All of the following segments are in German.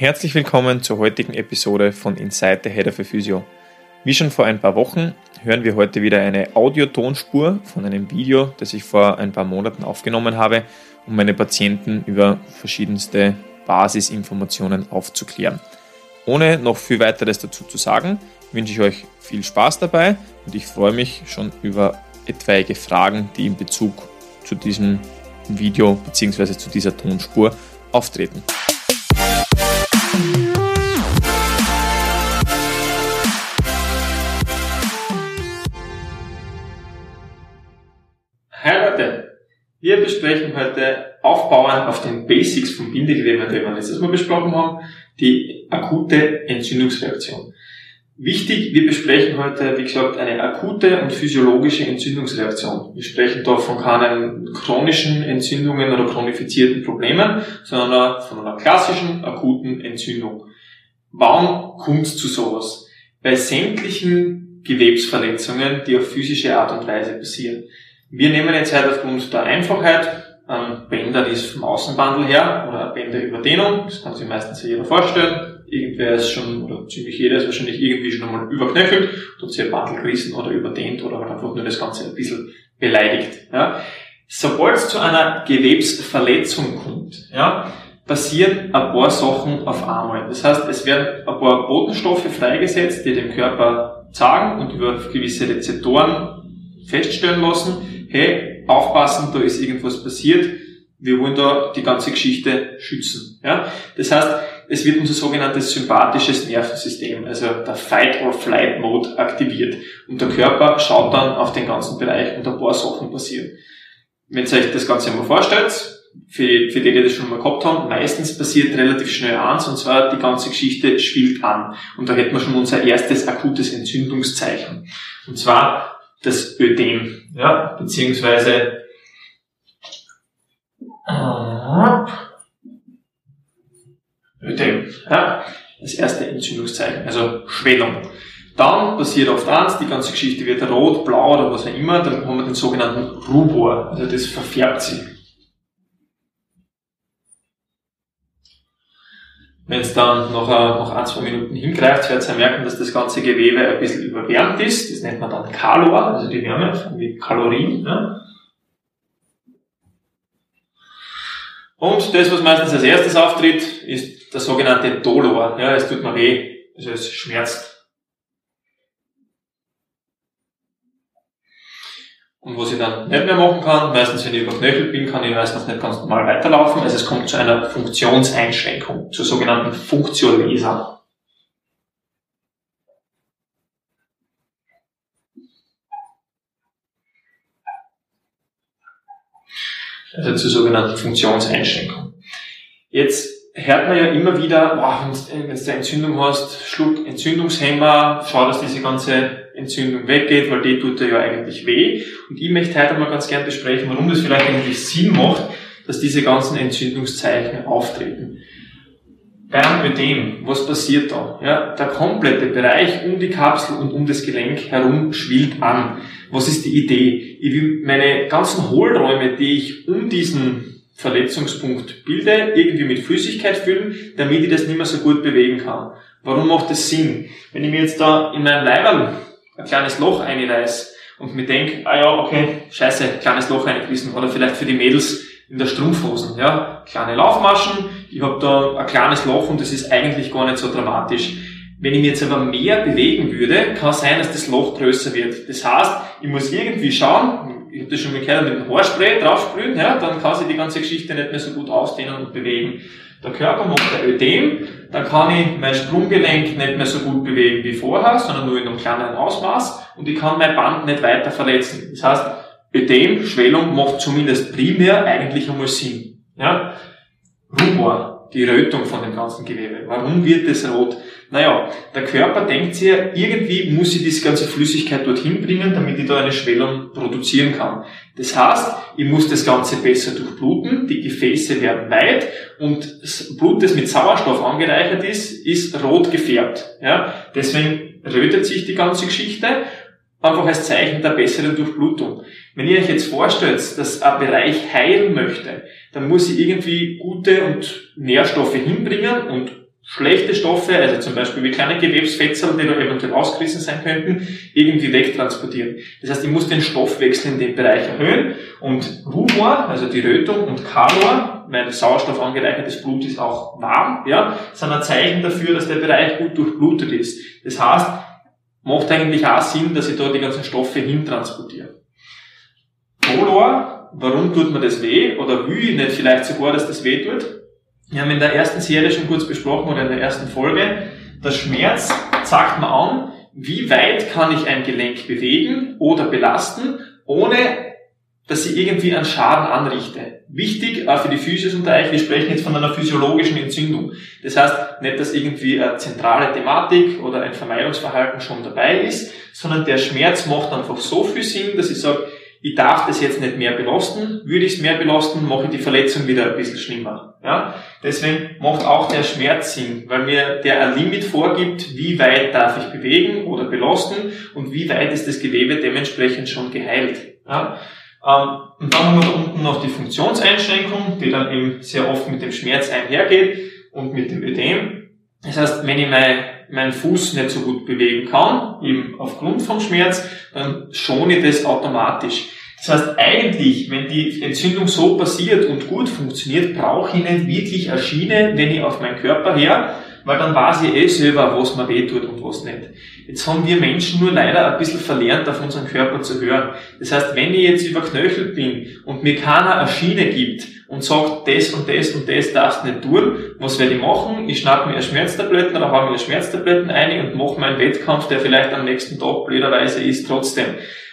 Herzlich willkommen zur heutigen Episode von Inside the Head of a Physio. Wie schon vor ein paar Wochen hören wir heute wieder eine Audiotonspur von einem Video, das ich vor ein paar Monaten aufgenommen habe, um meine Patienten über verschiedenste Basisinformationen aufzuklären. Ohne noch viel weiteres dazu zu sagen, wünsche ich euch viel Spaß dabei und ich freue mich schon über etwaige Fragen, die in Bezug zu diesem Video bzw. zu dieser Tonspur auftreten. Wir besprechen heute aufbauend auf den Basics vom Bindegewebe, die wir letztes Mal besprochen haben, die akute Entzündungsreaktion. Wichtig, wir besprechen heute, wie gesagt, eine akute und physiologische Entzündungsreaktion. Wir sprechen da von keinen chronischen Entzündungen oder chronifizierten Problemen, sondern von einer klassischen akuten Entzündung. Warum kommt es zu sowas? Bei sämtlichen Gewebsverletzungen, die auf physische Art und Weise passieren. Wir nehmen jetzt halt aufgrund der Einfachheit ähm, Bänder, die ist vom Außenbandel her, oder Bänderüberdehnung, das kann sich meistens jeder vorstellen. Irgendwer ist schon, oder ziemlich jeder ist wahrscheinlich irgendwie schon einmal überknöchelt, tut sich ein Bandel gerissen oder überdehnt oder halt einfach nur das Ganze ein bisschen beleidigt. Ja. Sobald es zu einer Gewebsverletzung kommt, ja, passieren ein paar Sachen auf einmal. Das heißt, es werden ein paar Botenstoffe freigesetzt, die dem Körper sagen und über gewisse Rezeptoren feststellen lassen, hey, aufpassen, da ist irgendwas passiert, wir wollen da die ganze Geschichte schützen. Ja? Das heißt, es wird unser sogenanntes sympathisches Nervensystem, also der Fight-or-Flight-Mode aktiviert. Und der Körper schaut dann auf den ganzen Bereich und ein paar Sachen passieren. Wenn ihr euch das Ganze mal vorstellt, für, für die, die das schon mal gehabt haben, meistens passiert relativ schnell eins, und zwar die ganze Geschichte schwillt an. Und da hätten wir schon unser erstes akutes Entzündungszeichen. Und zwar das Ödem, ja, beziehungsweise Ödem, ja, das erste Entzündungszeichen, also Schwellung. Dann passiert oft eins, die ganze Geschichte wird rot, blau oder was auch immer, dann haben wir den sogenannten Rubor, also das verfärbt sich. Wenn es dann noch, noch ein, zwei Minuten hingreift, werdet ihr merken, dass das ganze Gewebe ein bisschen überwärmt ist. Das nennt man dann Kalor, also die Wärme, wie Kalorien. Ja. Und das, was meistens als erstes auftritt, ist der sogenannte Dolor. Ja, es tut mir weh, also es schmerzt Und was ich dann nicht mehr machen kann, meistens wenn ich überknöchelt bin, kann ich meistens nicht ganz normal weiterlaufen. Also es kommt zu einer Funktionseinschränkung, zur sogenannten Funktionesa. Also zur sogenannten Funktionseinschränkung. Jetzt hört man ja immer wieder, boah, wenn du eine Entzündung hast, schluck Entzündungshemmer, schau, dass diese ganze Entzündung weggeht, weil die tut ja eigentlich weh. Und ich möchte heute mal ganz gern besprechen, warum das vielleicht eigentlich Sinn macht, dass diese ganzen Entzündungszeichen auftreten. Beim Ödem, was passiert da? Ja, der komplette Bereich um die Kapsel und um das Gelenk herum schwillt an. Was ist die Idee? Ich will meine ganzen Hohlräume, die ich um diesen Verletzungspunkt bilde, irgendwie mit Flüssigkeit füllen, damit ich das nicht mehr so gut bewegen kann. Warum macht das Sinn? Wenn ich mir jetzt da in meinem Leiberl ein kleines Loch einreiß und mir denke, ah ja, okay, scheiße, kleines Loch eingerissen oder vielleicht für die Mädels in der Strumpfhosen, ja, kleine Laufmaschen, ich habe da ein kleines Loch und das ist eigentlich gar nicht so dramatisch. Wenn ich mir jetzt aber mehr bewegen würde, kann sein, dass das Loch größer wird. Das heißt, ich muss irgendwie schauen, ich habe das schon mal gehört, mit dem Haarspray draufsprühen, ja, dann kann sich die ganze Geschichte nicht mehr so gut ausdehnen und bewegen. Der Körper macht ein Ödem, dann kann ich mein Sprunggelenk nicht mehr so gut bewegen wie vorher, sondern nur in einem kleineren Ausmaß und ich kann mein Band nicht weiter verletzen. Das heißt, Ödem, Schwellung macht zumindest primär eigentlich einmal Sinn. Ja? Rubor, die Rötung von dem ganzen Gewebe. Warum wird es rot? Naja, der Körper denkt sich, irgendwie muss ich diese ganze Flüssigkeit dorthin bringen, damit ich da eine Schwellung produzieren kann. Das heißt, ich muss das Ganze besser durchbluten, die Gefäße werden weit und das Blut, das mit Sauerstoff angereichert ist, ist rot gefärbt. Ja? Deswegen rötet sich die ganze Geschichte einfach als Zeichen der besseren Durchblutung. Wenn ihr euch jetzt vorstellt, dass ein Bereich heilen möchte, dann muss ich irgendwie gute und Nährstoffe hinbringen und schlechte Stoffe, also zum Beispiel wie kleine Gewebsfetzel, die da eventuell ausgerissen sein könnten, irgendwie wegtransportieren. Das heißt, ich muss den Stoffwechsel in dem Bereich erhöhen und Rumor, also die Rötung und Kalor, weil Sauerstoff angereichertes Blut ist auch warm, ja, sind ein Zeichen dafür, dass der Bereich gut durchblutet ist. Das heißt, macht eigentlich auch Sinn, dass ich da die ganzen Stoffe hintransportiere. Color, warum tut mir das weh? Oder will ich nicht vielleicht sogar, dass das weh tut? Wir haben in der ersten Serie schon kurz besprochen oder in der ersten Folge, der Schmerz zeigt mir an, wie weit kann ich ein Gelenk bewegen oder belasten, ohne dass ich irgendwie einen Schaden anrichte. Wichtig auch für die Physios unter euch, wir sprechen jetzt von einer physiologischen Entzündung. Das heißt nicht, dass irgendwie eine zentrale Thematik oder ein Vermeidungsverhalten schon dabei ist, sondern der Schmerz macht einfach so viel Sinn, dass ich sage, ich darf das jetzt nicht mehr belasten. Würde ich es mehr belasten, mache ich die Verletzung wieder ein bisschen schlimmer. Ja? Deswegen macht auch der Schmerz Sinn, weil mir der ein Limit vorgibt, wie weit darf ich bewegen oder belasten und wie weit ist das Gewebe dementsprechend schon geheilt. Ja? Ähm, und dann haben wir unten noch die Funktionseinschränkung, die dann eben sehr oft mit dem Schmerz einhergeht und mit dem Ödem. Das heißt, wenn ich mein, meinen Fuß nicht so gut bewegen kann, eben aufgrund vom Schmerz, dann schone ich das automatisch. Das heißt, eigentlich, wenn die Entzündung so passiert und gut funktioniert, brauche ich nicht wirklich eine Schiene, wenn ich auf meinen Körper her, weil dann weiß ich eh selber, was mir weh tut und was nicht. Jetzt haben wir Menschen nur leider ein bisschen verlernt, auf unseren Körper zu hören. Das heißt, wenn ich jetzt überknöchelt bin und mir keiner eine Schiene gibt und sagt, das und das und das darfst du nicht tun, was werde ich machen? Ich schnapp mir Schmerztabletten oder habe mir Schmerztabletten ein und mache meinen Wettkampf, der vielleicht am nächsten Tag blöderweise ist, trotzdem.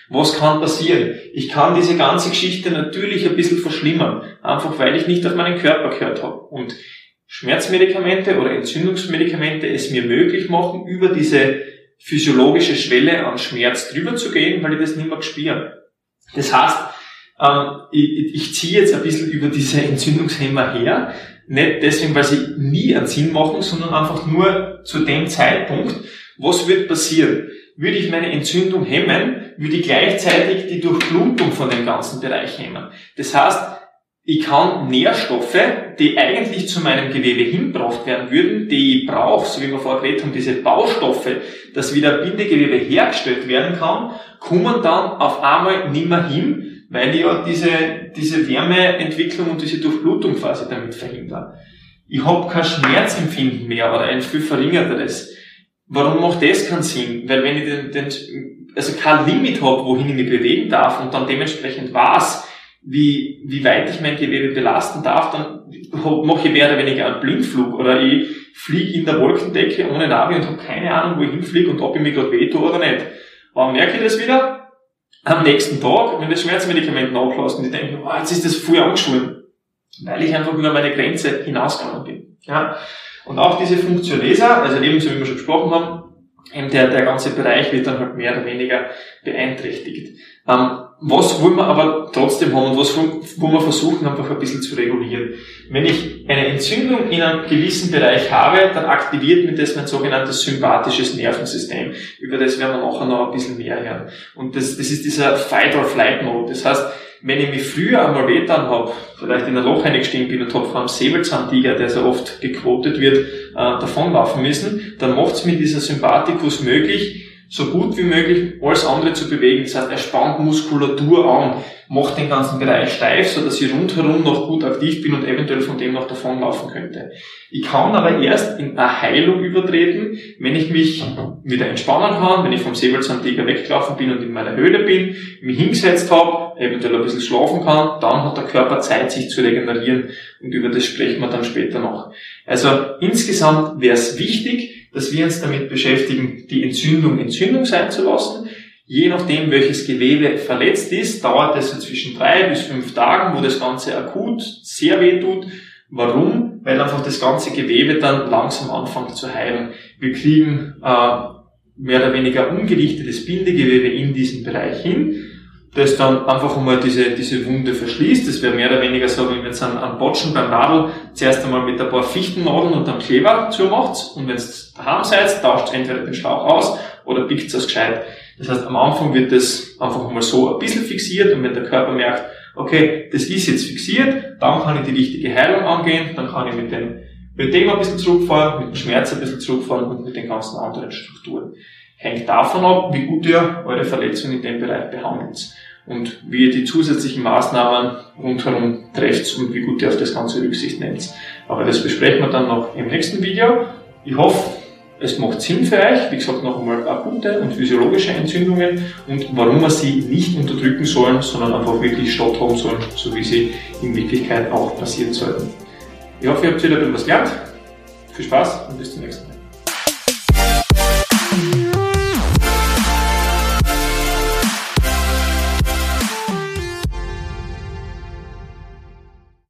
Was kann passieren? Ich kann diese ganze Geschichte natürlich ein bisschen verschlimmern, einfach weil ich nicht auf meinen Körper gehört habe. Und Schmerzmedikamente oder Entzündungsmedikamente es mir möglich machen, über diese physiologische Schwelle an Schmerz drüber zu gehen, weil ich das nicht mehr spüre. Das heißt, ähm, ich, ich ziehe jetzt ein bisschen über diese Entzündungshemmer her, nicht deswegen, weil sie nie einen Sinn machen, sondern einfach nur zu dem Zeitpunkt, was wird passieren? Würde ich meine Entzündung hemmen, würde ich gleichzeitig die Durchblutung von dem ganzen Bereich hemmen. Das heißt, ich kann Nährstoffe, die eigentlich zu meinem Gewebe hinbracht werden würden, die ich brauche, so wie wir vorher geredet haben, diese Baustoffe, dass wieder Bindegewebe hergestellt werden kann, kommen dann auf einmal nimmer hin, weil ich ja diese, diese Wärmeentwicklung und diese Durchblutung quasi damit verhindern. Ich habe kein Schmerzempfinden mehr oder ein viel verringerteres. Warum macht das keinen Sinn? Weil wenn ich den, den also kein Limit habe, wohin ich mich bewegen darf und dann dementsprechend weiß, wie, wie weit ich mein Gewebe belasten darf, dann mache ich mehr oder weniger einen Blindflug oder ich fliege in der Wolkendecke ohne Navi und habe keine Ahnung, wo ich hinfliege und ob ich mich gerade wehtue oder nicht. Warum merke ich das wieder? Am nächsten Tag, wenn das Schmerzmedikament nachlässt und ich denke, oh, jetzt ist das früh angeschwollen. Weil ich einfach über meine Grenze hinausgegangen bin. Ja? Und auch diese Funktionesa, also ebenso wie wir schon besprochen haben, eben der, der ganze Bereich wird dann halt mehr oder weniger beeinträchtigt. Ähm, was wollen wir aber trotzdem haben und was wollen wir versuchen, einfach ein bisschen zu regulieren? Wenn ich eine Entzündung in einem gewissen Bereich habe, dann aktiviert mir das mein sogenanntes sympathisches Nervensystem. Über das werden wir nachher noch ein bisschen mehr hören. Und das, das ist dieser Fight-or-Flight-Mode. Das heißt, wenn ich mich früher einmal wehtan habe, vielleicht in ein Loch eingestiegen bin und habe vor einem Säbelzahntiger, der so oft gequotet wird, äh, davonlaufen müssen, dann macht es mir dieser Sympathikus möglich, so gut wie möglich alles andere zu bewegen. Das heißt, er spannt Muskulatur an, macht den ganzen Bereich steif, so dass ich rundherum noch gut aktiv bin und eventuell von dem noch davonlaufen könnte. Ich kann aber erst in eine Heilung übertreten, wenn ich mich wieder entspannen kann, wenn ich vom Säbelzahntiger weggelaufen bin und in meiner Höhle bin, mich hingesetzt habe, eventuell ein bisschen schlafen kann, dann hat der Körper Zeit, sich zu regenerieren und über das sprechen wir dann später noch. Also insgesamt wäre es wichtig, dass wir uns damit beschäftigen, die Entzündung Entzündung sein zu lassen. Je nachdem, welches Gewebe verletzt ist, dauert es zwischen drei bis fünf Tagen, wo das Ganze akut sehr weh tut. Warum? Weil einfach das ganze Gewebe dann langsam anfängt zu heilen. Wir kriegen äh, mehr oder weniger ungerichtetes Bindegewebe in diesen Bereich hin das dann einfach einmal diese, diese Wunde verschließt. Das wäre mehr oder weniger so, wenn man jetzt einen Botschen beim Nadel zuerst einmal mit ein paar Fichtennadeln und einem Kleber zumacht und wenn es daheim seid, tauscht entweder den Schlauch aus oder pickt es gescheit. Das heißt, am Anfang wird das einfach einmal so ein bisschen fixiert und wenn der Körper merkt, okay, das ist jetzt fixiert, dann kann ich die richtige Heilung angehen, dann kann ich mit den mit dem ein bisschen zurückfahren, mit dem Schmerz ein bisschen zurückfahren und mit den ganzen anderen Strukturen. Hängt davon ab, wie gut ihr eure Verletzung in dem Bereich behandelt und wie ihr die zusätzlichen Maßnahmen rundherum trefft und wie gut ihr auf das Ganze Rücksicht nehmt. Aber das besprechen wir dann noch im nächsten Video. Ich hoffe, es macht Sinn für euch, wie gesagt, noch einmal akute und physiologische Entzündungen und warum wir sie nicht unterdrücken sollen, sondern einfach wirklich statt haben sollen, so wie sie in Wirklichkeit auch passieren sollten. Ich hoffe, ihr habt wieder etwas gelernt. Viel Spaß und bis zum nächsten Mal.